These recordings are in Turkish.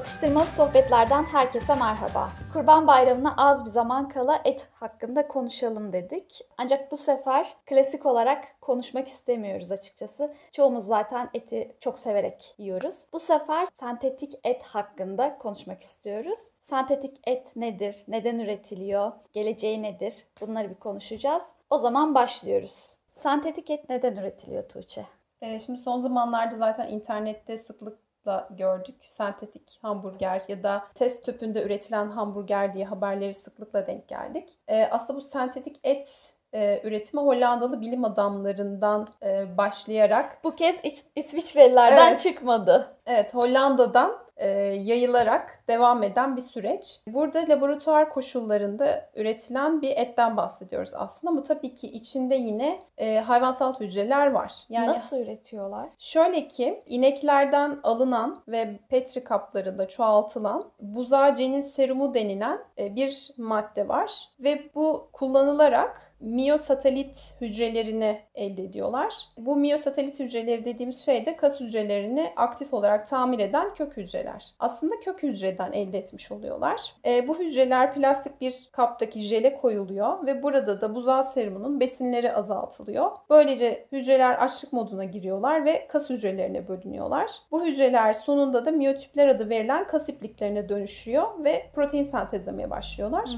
Atıştırmalık sohbetlerden herkese merhaba. Kurban Bayramı'na az bir zaman kala et hakkında konuşalım dedik. Ancak bu sefer klasik olarak konuşmak istemiyoruz açıkçası. Çoğumuz zaten eti çok severek yiyoruz. Bu sefer sentetik et hakkında konuşmak istiyoruz. Sentetik et nedir? Neden üretiliyor? Geleceği nedir? Bunları bir konuşacağız. O zaman başlıyoruz. Sentetik et neden üretiliyor Tuğçe? Ee, şimdi son zamanlarda zaten internette sıklıkla gördük. Sentetik hamburger ya da test tüpünde üretilen hamburger diye haberleri sıklıkla denk geldik. Ee, aslında bu sentetik et e, üretimi Hollandalı bilim adamlarından e, başlayarak Bu kez İç- İsviçrelilerden Evet. çıkmadı. Evet, Hollanda'dan yayılarak devam eden bir süreç. Burada laboratuvar koşullarında üretilen bir etten bahsediyoruz aslında ama tabii ki içinde yine e, hayvansal hücreler var. Yani Nasıl üretiyorlar? Şöyle ki ineklerden alınan ve petri kaplarında çoğaltılan buzacenin serumu denilen e, bir madde var ve bu kullanılarak miyosatelit hücrelerini elde ediyorlar. Bu miyosatelit hücreleri dediğimiz şey de kas hücrelerini aktif olarak tamir eden kök hücreler. Aslında kök hücreden elde etmiş oluyorlar. E, bu hücreler plastik bir kaptaki jele koyuluyor ve burada da buzağı serumunun besinleri azaltılıyor. Böylece hücreler açlık moduna giriyorlar ve kas hücrelerine bölünüyorlar. Bu hücreler sonunda da miyotüpler adı verilen kas ipliklerine dönüşüyor ve protein sentezlemeye başlıyorlar.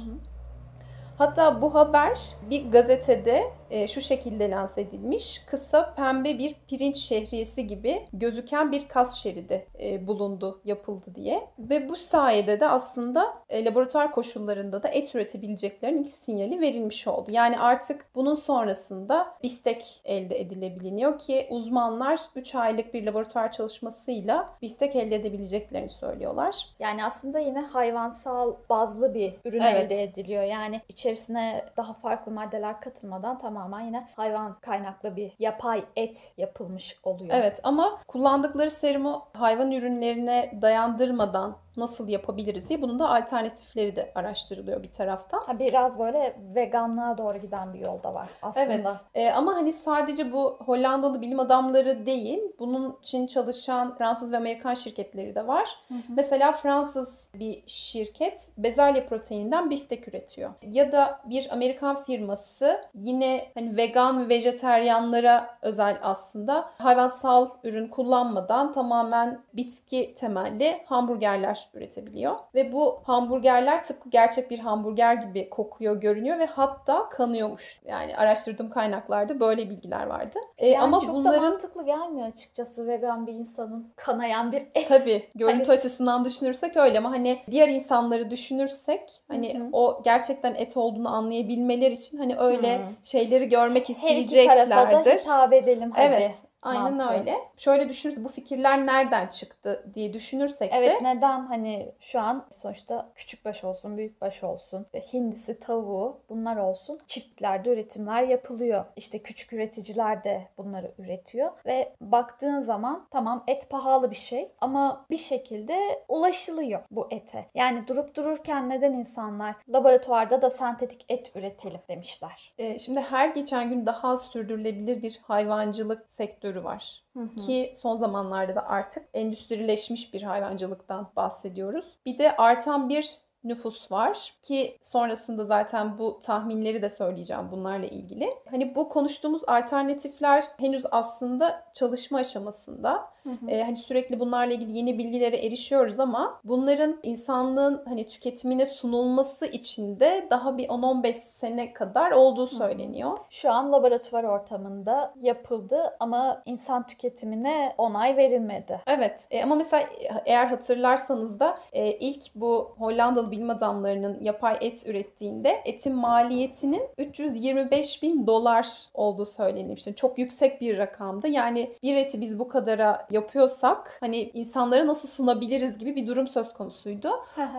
Hatta bu haber bir gazetede e, şu şekilde lanse edilmiş. Kısa pembe bir pirinç şehriyesi gibi gözüken bir kas şeridi e, bulundu, yapıldı diye. Ve bu sayede de aslında e, laboratuvar koşullarında da et üretebileceklerinin ilk sinyali verilmiş oldu. Yani artık bunun sonrasında biftek elde edilebiliniyor ki uzmanlar 3 aylık bir laboratuvar çalışmasıyla biftek elde edebileceklerini söylüyorlar. Yani aslında yine hayvansal bazlı bir ürün Evet. elde ediliyor. Yani içerisine daha farklı maddeler katılmadan tamamen yine hayvan kaynaklı bir yapay et yapılmış oluyor. Evet ama kullandıkları serumu hayvan ürünlerine dayandırmadan nasıl yapabiliriz diye bunun da alternatifleri de araştırılıyor bir taraftan. Biraz böyle veganlığa doğru giden bir yolda var aslında. Evet e, ama hani sadece bu Hollandalı bilim adamları değil bunun için çalışan Fransız ve Amerikan şirketleri de var. Mesela Fransız bir şirket bezelye proteininden biftek üretiyor. Ya da bir Amerikan firması yine hani vegan ve vejeteryanlara özel aslında hayvansal ürün kullanmadan tamamen bitki temelli hamburgerler üretebiliyor. Ve bu hamburgerler tıpkı gerçek bir hamburger gibi kokuyor, görünüyor ve hatta kanıyormuş. Yani araştırdığım kaynaklarda böyle bilgiler vardı. E, Yani ama çok da bunların mantıklı gelmiyor açıkçası vegan bir insanın kanayan bir et. Tabii görüntü açısından düşünürsek öyle ama hani diğer insanları düşünürsek hani Hı hı. o gerçekten et olduğunu anlayabilmeler için hani öyle Hı. şeyleri görmek Her iki tarafa da isteyeceklerdir. hitap edelim hadi. Evet. Aynen mantığı. öyle. Şöyle düşünürsek bu fikirler nereden çıktı diye düşünürsek Evet de neden hani şu an sonuçta küçük baş olsun, büyük baş olsun, e, hindisi, tavuğu bunlar olsun. Çiftliklerde üretimler yapılıyor. İşte küçük üreticiler de bunları üretiyor ve baktığın zaman tamam et pahalı bir şey ama bir şekilde ulaşılıyor bu ete. Yani durup dururken neden insanlar laboratuvarda da sentetik et üretelim demişler. e, şimdi her geçen gün daha sürdürülebilir bir hayvancılık sektörü var. Ki son zamanlarda da artık endüstrileşmiş bir hayvancılıktan bahsediyoruz. Bir de artan bir nüfus var ki sonrasında zaten bu tahminleri de söyleyeceğim bunlarla ilgili. Hani bu konuştuğumuz alternatifler henüz aslında çalışma aşamasında. Ee, hani sürekli bunlarla ilgili yeni bilgilere erişiyoruz ama bunların insanlığın hani tüketimine sunulması için de daha bir 10-15 sene kadar olduğu söyleniyor. Şu an laboratuvar ortamında yapıldı ama insan tüketimine onay verilmedi. Evet e, ama mesela eğer hatırlarsanız da e, ilk bu Hollandalı bilim adamlarının yapay et ürettiğinde etin maliyetinin 325 bin dolar olduğu söylenmişti. Çok yüksek bir rakamdı. Yani bir eti biz bu kadara yapıyorsak hani insanlara nasıl sunabiliriz gibi bir durum söz konusuydu.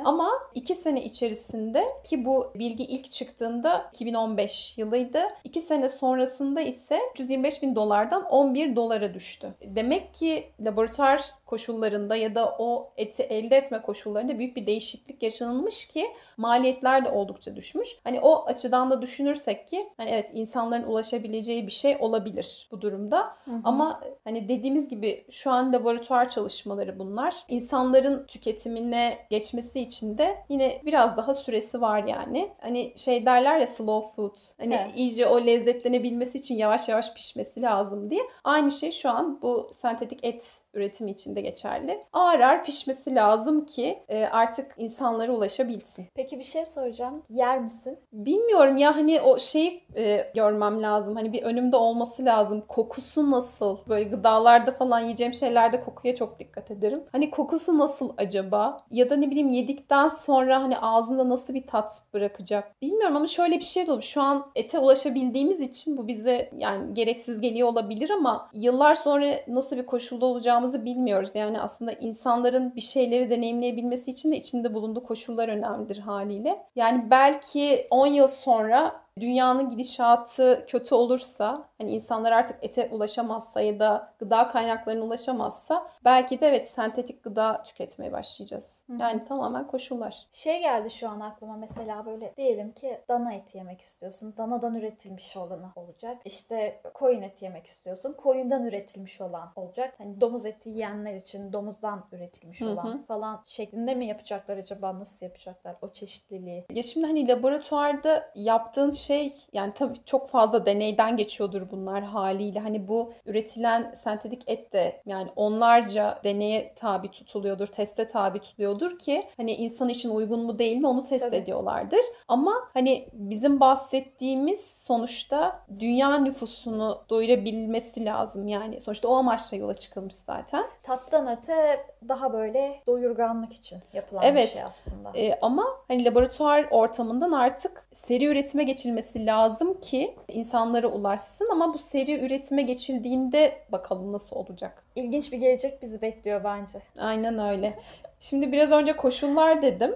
Ama iki sene içerisinde ki bu bilgi ilk çıktığında 2015 yılıydı. İki sene sonrasında ise 325 bin dolardan 11 dolara düştü. Demek ki laboratuvar koşullarında ya da o eti elde etme koşullarında büyük bir değişiklik yaşanılmış ki maliyetler de oldukça düşmüş. Hani o açıdan da düşünürsek ki hani evet insanların ulaşabileceği bir şey olabilir bu durumda. Hı hı. Ama hani dediğimiz gibi şu an laboratuvar çalışmaları bunlar. İnsanların tüketimine geçmesi için de yine biraz daha süresi var yani. Hani şey derler ya slow food. Hani evet. iyice o lezzetlenebilmesi için yavaş yavaş pişmesi lazım diye. Aynı şey şu an bu sentetik et üretimi için de geçerli. Ağır ağır pişmesi lazım ki e, artık insanlara ulaşabilsin. Peki bir şey soracağım. Yer misin? Bilmiyorum ya hani o şeyi e, görmem lazım. Hani bir önümde olması lazım. Kokusu nasıl? Böyle gıdalarda falan yiyeceğim şeylerde kokuya çok dikkat ederim. Hani kokusu nasıl acaba? Ya da ne bileyim yedikten sonra hani ağzında nasıl bir tat bırakacak? Bilmiyorum ama şöyle bir şey de Şu an ete ulaşabildiğimiz için bu bize yani gereksiz geliyor olabilir ama yıllar sonra nasıl bir koşulda olacağımızı bilmiyoruz. Yani aslında insanların bir şeyleri deneyimleyebilmesi için de içinde bulunduğu koşullar önemlidir haliyle. Yani belki 10 yıl sonra dünyanın gidişatı kötü olursa hani insanlar artık ete ulaşamazsa ya da gıda kaynaklarına ulaşamazsa belki de evet sentetik gıda tüketmeye başlayacağız. Hı. Yani tamamen koşullar. Şey geldi şu an aklıma mesela böyle diyelim ki dana eti yemek istiyorsun. Danadan üretilmiş olanı olacak. İşte koyun eti yemek istiyorsun. Koyundan üretilmiş olan olacak. Hani domuz eti yiyenler için domuzdan üretilmiş olan hı hı. falan şeklinde mi yapacaklar acaba? Nasıl yapacaklar o çeşitliliği? Ya şimdi hani laboratuvarda yaptığın şey yani tabii çok fazla deneyden geçiyordur bunlar haliyle. Hani bu üretilen sentetik et de yani onlarca deneye tabi tutuluyordur, teste tabi tutuluyordur ki hani insan için uygun mu değil mi onu test tabii. ediyorlardır. Ama hani bizim bahsettiğimiz sonuçta dünya nüfusunu doyurabilmesi lazım. Yani sonuçta o amaçla yola çıkılmış zaten. Tattan öte daha böyle doyurganlık için yapılan evet, bir şey aslında. E, ama hani laboratuvar ortamından artık seri üretime geçilmesi lazım ki insanlara ulaşsın ama bu seri üretime geçildiğinde bakalım nasıl olacak. İlginç bir gelecek bizi bekliyor bence. Aynen öyle. Şimdi biraz önce koşullar dedim.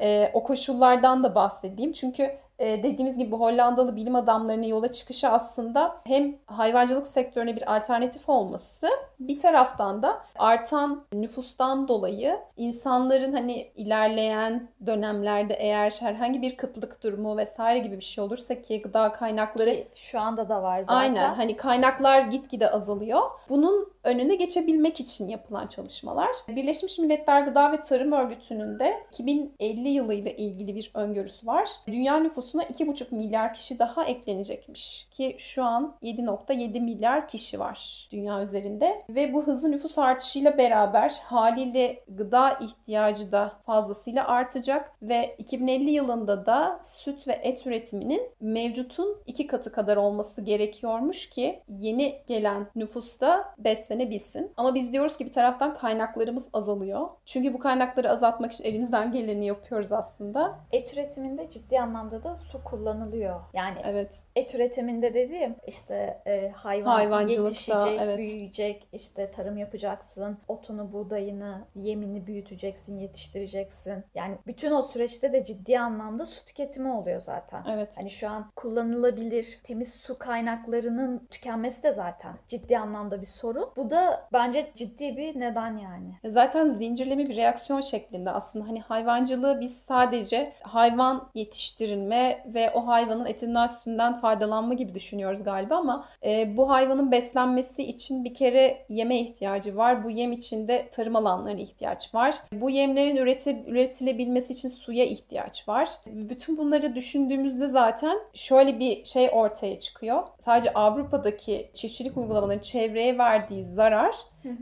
ee, o koşullardan da bahsedeyim. Çünkü e, dediğimiz gibi Hollandalı bilim adamlarının yola çıkışı aslında hem hayvancılık sektörüne bir alternatif olması bir taraftan da artan nüfustan dolayı insanların hani ilerleyen dönemlerde eğer herhangi bir kıtlık durumu vesaire gibi bir şey olursa ki gıda kaynakları ki şu anda da var zaten. Aynen hani kaynaklar gitgide azalıyor. Bunun önüne geçebilmek için yapılan çalışmalar. Birleşmiş Milletler Gıda ve Tarım Örgütü'nün de 2050 yılıyla ilgili bir öngörüsü var. Dünya nüfusuna 2,5 milyar kişi daha eklenecekmiş ki şu an 7.7 milyar kişi var dünya üzerinde ve bu hızlı nüfus artışıyla beraber haliyle gıda ihtiyacı da fazlasıyla artacak ve 2050 yılında da süt ve et üretiminin mevcutun iki katı kadar olması gerekiyormuş ki yeni gelen nüfusta beslenebilsin. Ama biz diyoruz ki bir taraftan kaynaklarımız azalıyor. Çünkü bu kaynakları azaltmak için elimizden geleni yapıyoruz aslında. Et üretiminde ciddi anlamda da su kullanılıyor. Yani evet. et üretiminde dediğim işte e, hayvan yetişecek, evet. büyüyecek, işte tarım yapacaksın, otunu, buğdayını, yemini büyüteceksin, yetiştireceksin. Yani bütün o süreçte de ciddi anlamda su tüketimi oluyor zaten. Evet. Hani şu an kullanılabilir temiz su kaynaklarının tükenmesi de zaten ciddi anlamda bir sorun. Bu da bence ciddi bir neden yani. Zaten zincirleme bir reaksiyon şeklinde aslında hani hayvancılığı biz sadece hayvan yetiştirilme ve o hayvanın etinden sütünden faydalanma gibi düşünüyoruz galiba ama e, bu hayvanın beslenmesi için bir kere yeme ihtiyacı var. Bu yem için de tarım alanlarına ihtiyaç var. Bu yemlerin üreti, üretilebilmesi için suya ihtiyaç var. Bütün bunları düşündüğümüzde zaten şöyle bir şey ortaya çıkıyor. Sadece Avrupa'daki çiftçilik uygulamalarının çevreye verdiği zarar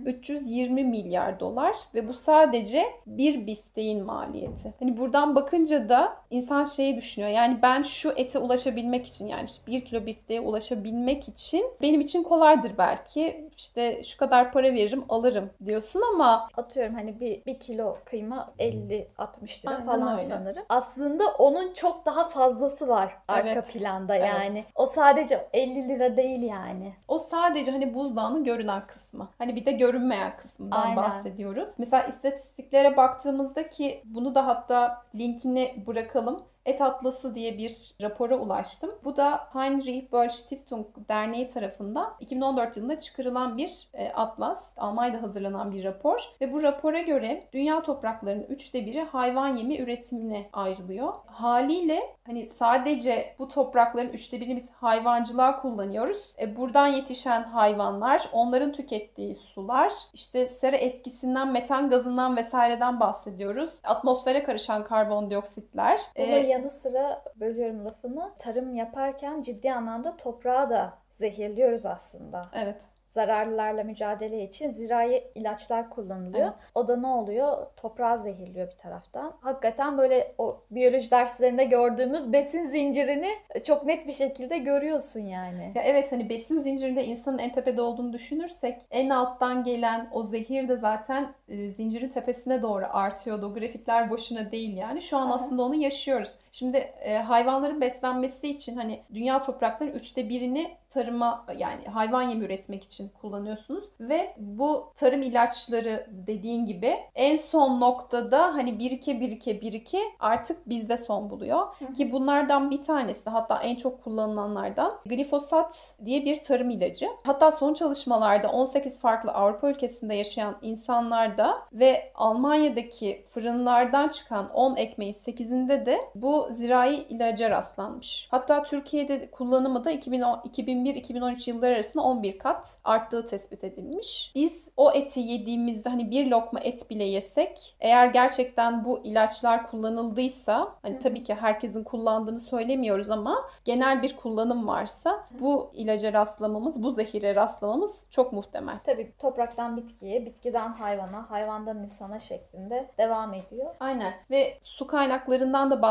320 milyar dolar ve bu sadece bir bifteğin maliyeti. Hani buradan bakınca da insan şeyi düşünüyor. Yani ben şu ete ulaşabilmek için yani işte bir kilo bifteğe ulaşabilmek için benim için kolaydır belki. İşte şu kadar para veririm alırım diyorsun ama atıyorum hani bir, bir kilo kıyma 50-60 lira Aynen falan öyle. sanırım. Aslında onun çok daha fazlası var arka evet. planda yani. Evet. O sadece 50 lira değil yani. O sadece hani buzdağının görünen kısmı. Hani bir de görünmeyen kısmından Aynen. bahsediyoruz. Mesela istatistiklere baktığımızda ki bunu da hatta linkini bırakalım. Et Atlası diye bir rapora ulaştım. Bu da Heinrich Böll Stiftung Derneği tarafından 2014 yılında çıkarılan bir e, atlas. Almanya'da hazırlanan bir rapor. Ve bu rapora göre dünya topraklarının üçte biri hayvan yemi üretimine ayrılıyor. Haliyle hani sadece bu toprakların üçte birini biz hayvancılığa kullanıyoruz. E, buradan yetişen hayvanlar, onların tükettiği sular, işte sera etkisinden, metan gazından vesaireden bahsediyoruz. Atmosfere karışan karbondioksitler. E, yanı sıra bölüyorum lafını. Tarım yaparken ciddi anlamda toprağı da zehirliyoruz aslında. evet. Zararlılarla mücadele için zirai ilaçlar kullanılıyor. Evet. O da ne oluyor? Toprağı zehirliyor bir taraftan. Hakikaten böyle o biyoloji derslerinde gördüğümüz besin zincirini çok net bir şekilde görüyorsun yani. Ya evet hani besin zincirinde insanın en tepede olduğunu düşünürsek en alttan gelen o zehir de zaten e, zincirin tepesine doğru artıyordu. O grafikler boşuna değil yani. Şu an Aha. aslında onu yaşıyoruz. Şimdi e, hayvanların beslenmesi için hani dünya topraklarının üçte birini tarıma yani hayvan yemi üretmek için kullanıyorsunuz ve bu tarım ilaçları dediğin gibi en son noktada hani birike birike birike artık bizde son buluyor. Ki bunlardan bir tanesi hatta en çok kullanılanlardan glifosat diye bir tarım ilacı. Hatta son çalışmalarda 18 farklı Avrupa ülkesinde yaşayan insanlarda ve Almanya'daki fırınlardan çıkan 10 ekmeğin 8'inde de bu zirai ilaca rastlanmış. Hatta Türkiye'de kullanımı da 2010 2001-2013 yılları arasında 11 kat arttığı tespit edilmiş. Biz o eti yediğimizde hani bir lokma et bile yesek eğer gerçekten bu ilaçlar kullanıldıysa hani tabii ki herkesin kullandığını söylemiyoruz ama genel bir kullanım varsa bu ilaca rastlamamız, bu zehire rastlamamız çok muhtemel. Tabii topraktan bitkiye, bitkiden hayvana, hayvandan insana şeklinde devam ediyor. Aynen ve su kaynaklarından da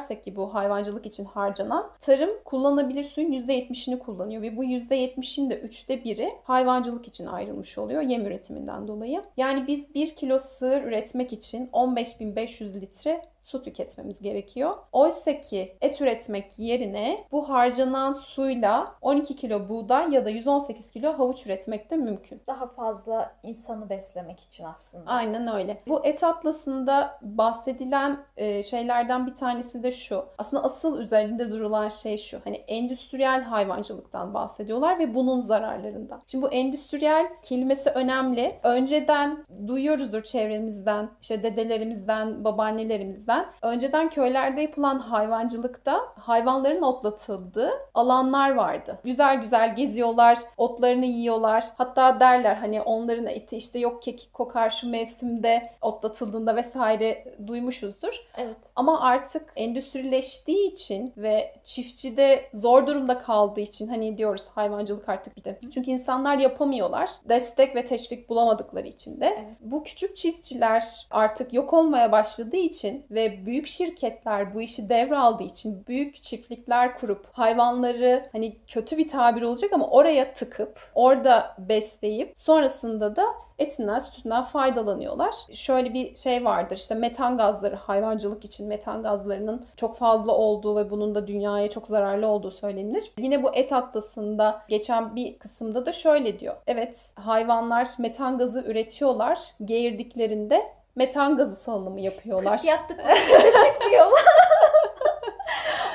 bahsedersek ki bu hayvancılık için harcanan tarım kullanılabilir suyun %70'ini kullanıyor ve bu %70'in de üçte biri hayvancılık için ayrılmış oluyor yem üretiminden dolayı. Yani biz 1 kilo sığır üretmek için 15.500 litre su tüketmemiz gerekiyor. Oysa ki et üretmek yerine bu harcanan suyla 12 kilo buğday ya da 118 kilo havuç üretmek de mümkün. Daha fazla insanı beslemek için aslında. Aynen öyle. Bu et atlasında bahsedilen e, şeylerden bir tanesi de şu. Aslında asıl üzerinde durulan şey şu. Hani endüstriyel hayvancılıktan bahsediyorlar ve bunun zararlarından. Şimdi bu endüstriyel kelimesi önemli. Önceden duyuyoruzdur çevremizden, işte dedelerimizden, babaannelerimizden. Önceden köylerde yapılan hayvancılıkta hayvanların otlatıldığı alanlar vardı. Güzel güzel geziyorlar, otlarını yiyorlar. Hatta derler hani onların eti işte yok kekik kokar şu mevsimde otlatıldığında vesaire duymuşuzdur. Evet. Ama artık endüstrileştiği için ve çiftçide zor durumda kaldığı için hani diyoruz hayvancılık artık bitti. Çünkü insanlar yapamıyorlar. Destek ve teşvik bulamadıkları için de. Evet. Bu küçük çiftçiler artık yok olmaya başladığı için ve büyük şirketler bu işi devraldığı için büyük çiftlikler kurup hayvanları hani kötü bir tabir olacak ama oraya tıkıp orada besleyip sonrasında da etinden, sütünden faydalanıyorlar. Şöyle bir şey vardır işte metan gazları hayvancılık için metan gazlarının çok fazla olduğu ve bunun da dünyaya çok zararlı olduğu söylenilir. Yine bu et atlasında geçen bir kısımda da şöyle diyor. Evet hayvanlar metan gazı üretiyorlar. Geğirdiklerinde metan gazı salınımı yapıyorlar. Yattık çıkıyor?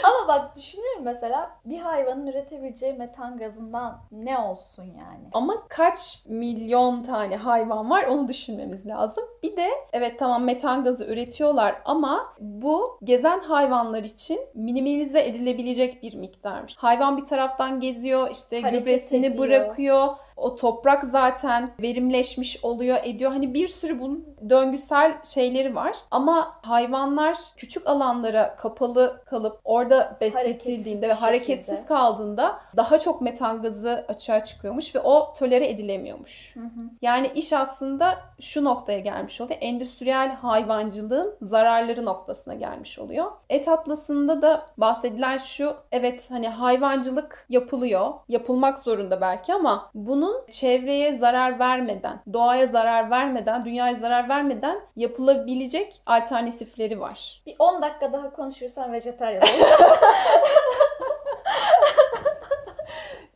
Ama bak düşünüyorum mesela bir hayvanın üretebileceği metan gazından ne olsun yani? Ama kaç milyon tane hayvan var onu düşünmemiz lazım. Bir de evet tamam metan gazı üretiyorlar ama bu gezen hayvanlar için minimalize edilebilecek bir miktarmış. Hayvan bir taraftan geziyor işte Hareket gübresini ediyor. bırakıyor. O toprak zaten verimleşmiş oluyor ediyor. Hani bir sürü bunun döngüsel şeyleri var. Ama hayvanlar küçük alanlara kapalı kalıp orada besletildiğinde Hareketsiz ve hareketsiz şekilde. kaldığında daha çok metan gazı açığa çıkıyormuş ve o tolere edilemiyormuş. Yani iş aslında şu noktaya gelmiş oluyor. Endüstriyel hayvancılığın zararları noktasına gelmiş oluyor. Et atlasında da bahsedilen şu. Evet hani hayvancılık yapılıyor. Yapılmak zorunda belki ama bunun çevreye zarar vermeden, doğaya zarar vermeden, dünyaya zarar vermeden yapılabilecek alternatifleri var. Bir 10 dakika daha konuşursan vejetaryen olacağım.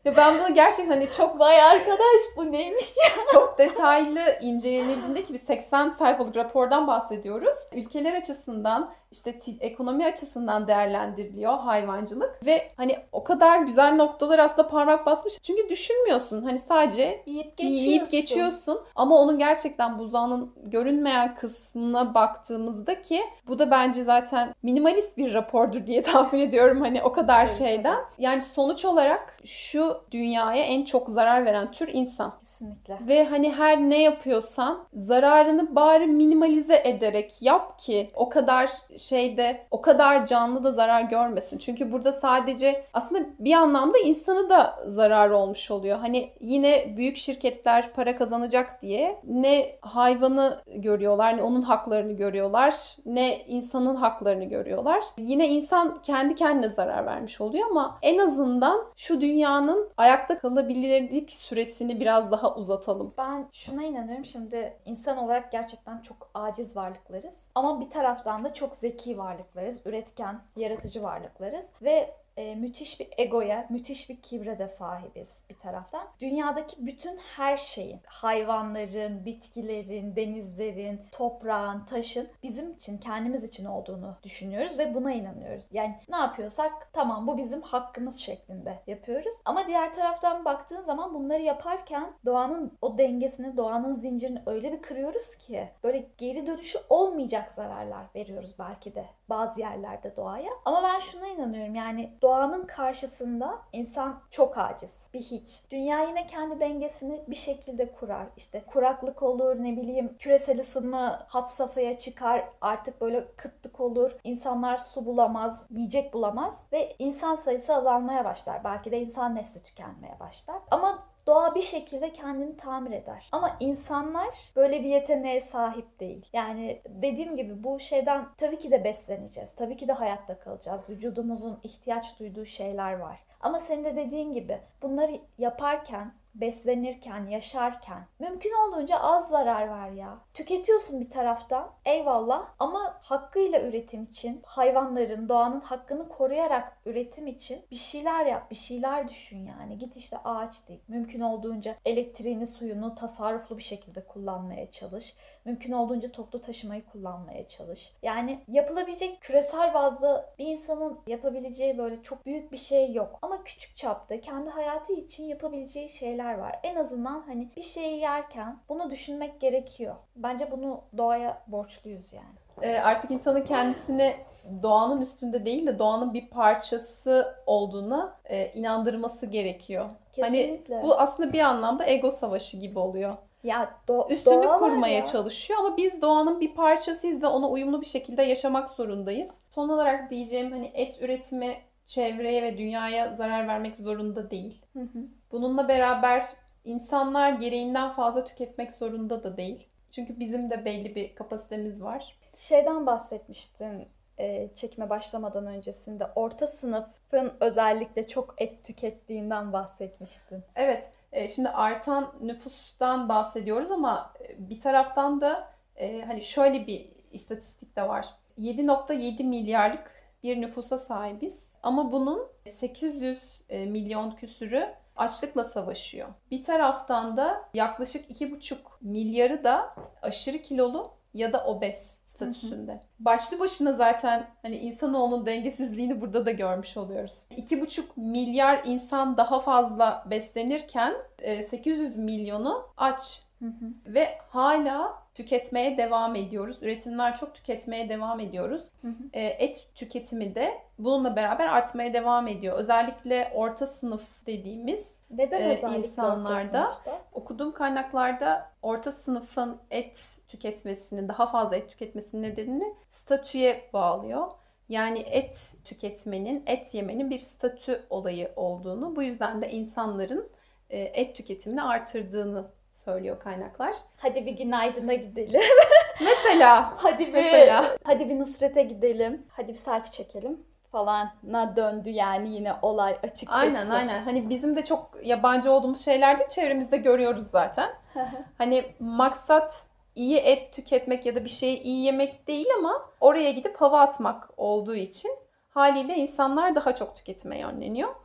Ve ben bunu gerçekten hani çok Vay arkadaş bu neymiş ya? çok detaylı incelenildiğinde ki bir 80 sayfalık rapordan bahsediyoruz. Ülkeler açısından işte ekonomi açısından değerlendiriliyor hayvancılık ve hani o kadar güzel noktalar aslında parmak basmış. Çünkü düşünmüyorsun. Hani sadece yiyip geçiyorsun. Yiyip geçiyorsun. Ama onun gerçekten buzdağının görünmeyen kısmına baktığımızda ki bu da bence zaten minimalist bir rapordur diye tahmin ediyorum. Hani o kadar tabii, şeyden. Yani sonuç olarak şu dünyaya en çok zarar veren tür insan. Kesinlikle. Ve hani her ne yapıyorsan zararını bari minimalize ederek yap ki o kadar şeyde o kadar canlı da zarar görmesin. Çünkü burada sadece aslında bir anlamda insanı da zarar olmuş oluyor. Hani yine büyük şirketler para kazanacak diye ne hayvanı görüyorlar ne onun haklarını görüyorlar ne insanın haklarını görüyorlar. Yine insan kendi kendine zarar vermiş oluyor ama en azından şu dünyanın ayakta kalabilirlik süresini biraz daha uzatalım. Ben şuna inanıyorum şimdi insan olarak gerçekten çok aciz varlıklarız. Ama bir taraftan da çok zeki varlıklarız. Üretken, yaratıcı varlıklarız. Ve e, müthiş bir egoya, müthiş bir kibre de sahibiz bir taraftan. Dünyadaki bütün her şeyin, hayvanların, bitkilerin, denizlerin, toprağın, taşın bizim için, kendimiz için olduğunu düşünüyoruz ve buna inanıyoruz. Yani ne yapıyorsak tamam bu bizim hakkımız şeklinde yapıyoruz. Ama diğer taraftan baktığın zaman bunları yaparken doğanın o dengesini, doğanın zincirini öyle bir kırıyoruz ki böyle geri dönüşü olmayacak zararlar veriyoruz belki de bazı yerlerde doğaya. Ama ben şuna inanıyorum yani doğanın karşısında insan çok aciz. Bir hiç. Dünya yine kendi dengesini bir şekilde kurar. İşte kuraklık olur, ne bileyim küresel ısınma hat safhaya çıkar. Artık böyle kıtlık olur. İnsanlar su bulamaz, yiyecek bulamaz ve insan sayısı azalmaya başlar. Belki de insan nesli tükenmeye başlar. Ama doğa bir şekilde kendini tamir eder. Ama insanlar böyle bir yeteneğe sahip değil. Yani dediğim gibi bu şeyden tabii ki de besleneceğiz. Tabii ki de hayatta kalacağız. Vücudumuzun ihtiyaç duyduğu şeyler var. Ama senin de dediğin gibi bunları yaparken beslenirken, yaşarken mümkün olduğunca az zarar ver ya. Tüketiyorsun bir taraftan eyvallah ama hakkıyla üretim için hayvanların, doğanın hakkını koruyarak üretim için bir şeyler yap, bir şeyler düşün yani. Git işte ağaç dik. Mümkün olduğunca elektriğini, suyunu tasarruflu bir şekilde kullanmaya çalış. Mümkün olduğunca toplu taşımayı kullanmaya çalış. Yani yapılabilecek küresel bazda bir insanın yapabileceği böyle çok büyük bir şey yok. Ama küçük çapta kendi hayatı için yapabileceği şeyler var. En azından hani bir şeyi yerken bunu düşünmek gerekiyor. Bence bunu doğaya borçluyuz yani. E, artık insanın kendisini doğanın üstünde değil de doğanın bir parçası olduğuna e, inandırması gerekiyor. Kesinlikle. Hani bu aslında bir anlamda ego savaşı gibi oluyor. Ya do- var kurmaya ya. çalışıyor ama biz doğanın bir parçasıyız ve ona uyumlu bir şekilde yaşamak zorundayız. Son olarak diyeceğim hani et üretimi çevreye ve dünyaya zarar vermek zorunda değil. Hı hı. Bununla beraber insanlar gereğinden fazla tüketmek zorunda da değil. Çünkü bizim de belli bir kapasitemiz var. Şeyden bahsetmiştin e, çekime başlamadan öncesinde. Orta sınıfın özellikle çok et tükettiğinden bahsetmiştin. Evet, şimdi artan nüfustan bahsediyoruz ama e, bir taraftan da e, hani şöyle bir istatistik de var. 7.7 milyarlık bir nüfusa sahibiz ama bunun 800 e, milyon küsürü açlıkla savaşıyor. Bir taraftan da yaklaşık 2,5 milyarı da aşırı kilolu ya da obez statüsünde. Başlı başına zaten hani insanoğlunun dengesizliğini burada da görmüş oluyoruz. 2,5 milyar insan daha fazla beslenirken e, 800 milyonu aç Hı hı. ve hala tüketmeye devam ediyoruz. Üretimler çok tüketmeye devam ediyoruz. Hı hı. E, et tüketimi de bununla beraber artmaya devam ediyor. Özellikle orta sınıf dediğimiz Neden özellikle insanlarda- okuduğum kaynaklarda orta sınıfın et tüketmesinin, daha fazla et tüketmesinin nedenini statüye bağlıyor. Yani et tüketmenin, et yemenin bir statü olayı olduğunu, bu yüzden de insanların e, et tüketimini artırdığını söylüyor kaynaklar. Hadi bir günaydına gidelim. Mesela hadi bir Mesela. hadi bir Nusret'e gidelim. Hadi bir selfie çekelim falana döndü yani yine olay açıkçası. Aynen aynen. Hani bizim de çok yabancı olduğumuz şeyler değil. Çevremizde görüyoruz zaten. hani maksat iyi et tüketmek ya da bir şeyi iyi yemek değil ama oraya gidip hava atmak olduğu için haliyle insanlar daha çok tüketime yönleniyor.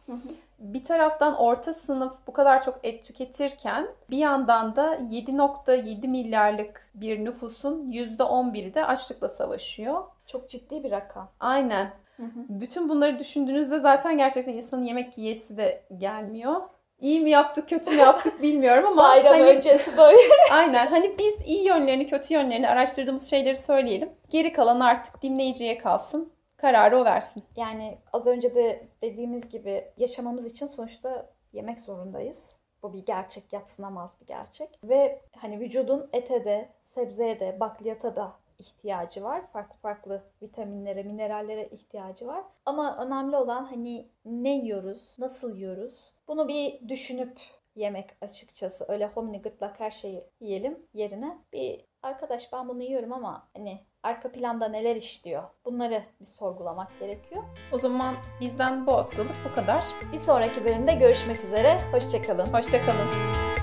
Bir taraftan orta sınıf bu kadar çok et tüketirken bir yandan da 7.7 milyarlık bir nüfusun %11'i de açlıkla savaşıyor. Çok ciddi bir rakam. Aynen. Hı hı. Bütün bunları düşündüğünüzde zaten gerçekten insanın yemek yiyesi de gelmiyor. İyi mi yaptık, kötü mü yaptık bilmiyorum ama Bayram hani öncesi böyle. aynen hani biz iyi yönlerini, kötü yönlerini araştırdığımız şeyleri söyleyelim. Geri kalan artık dinleyiciye kalsın. Kararı o versin. Yani az önce de dediğimiz gibi yaşamamız için sonuçta yemek zorundayız. Bu bir gerçek, yatsınamaz bir gerçek. Ve hani vücudun ete de, sebzeye de, bakliyata da ihtiyacı var. Farklı farklı vitaminlere, minerallere ihtiyacı var. Ama önemli olan hani ne yiyoruz, nasıl yiyoruz? Bunu bir düşünüp yemek açıkçası. Öyle homini gırtlak her şeyi yiyelim yerine bir arkadaş ben bunu yiyorum ama hani arka planda neler işliyor? Bunları bir sorgulamak gerekiyor. O zaman bizden bu haftalık bu kadar. Bir sonraki bölümde görüşmek üzere. Hoşçakalın. Hoşçakalın.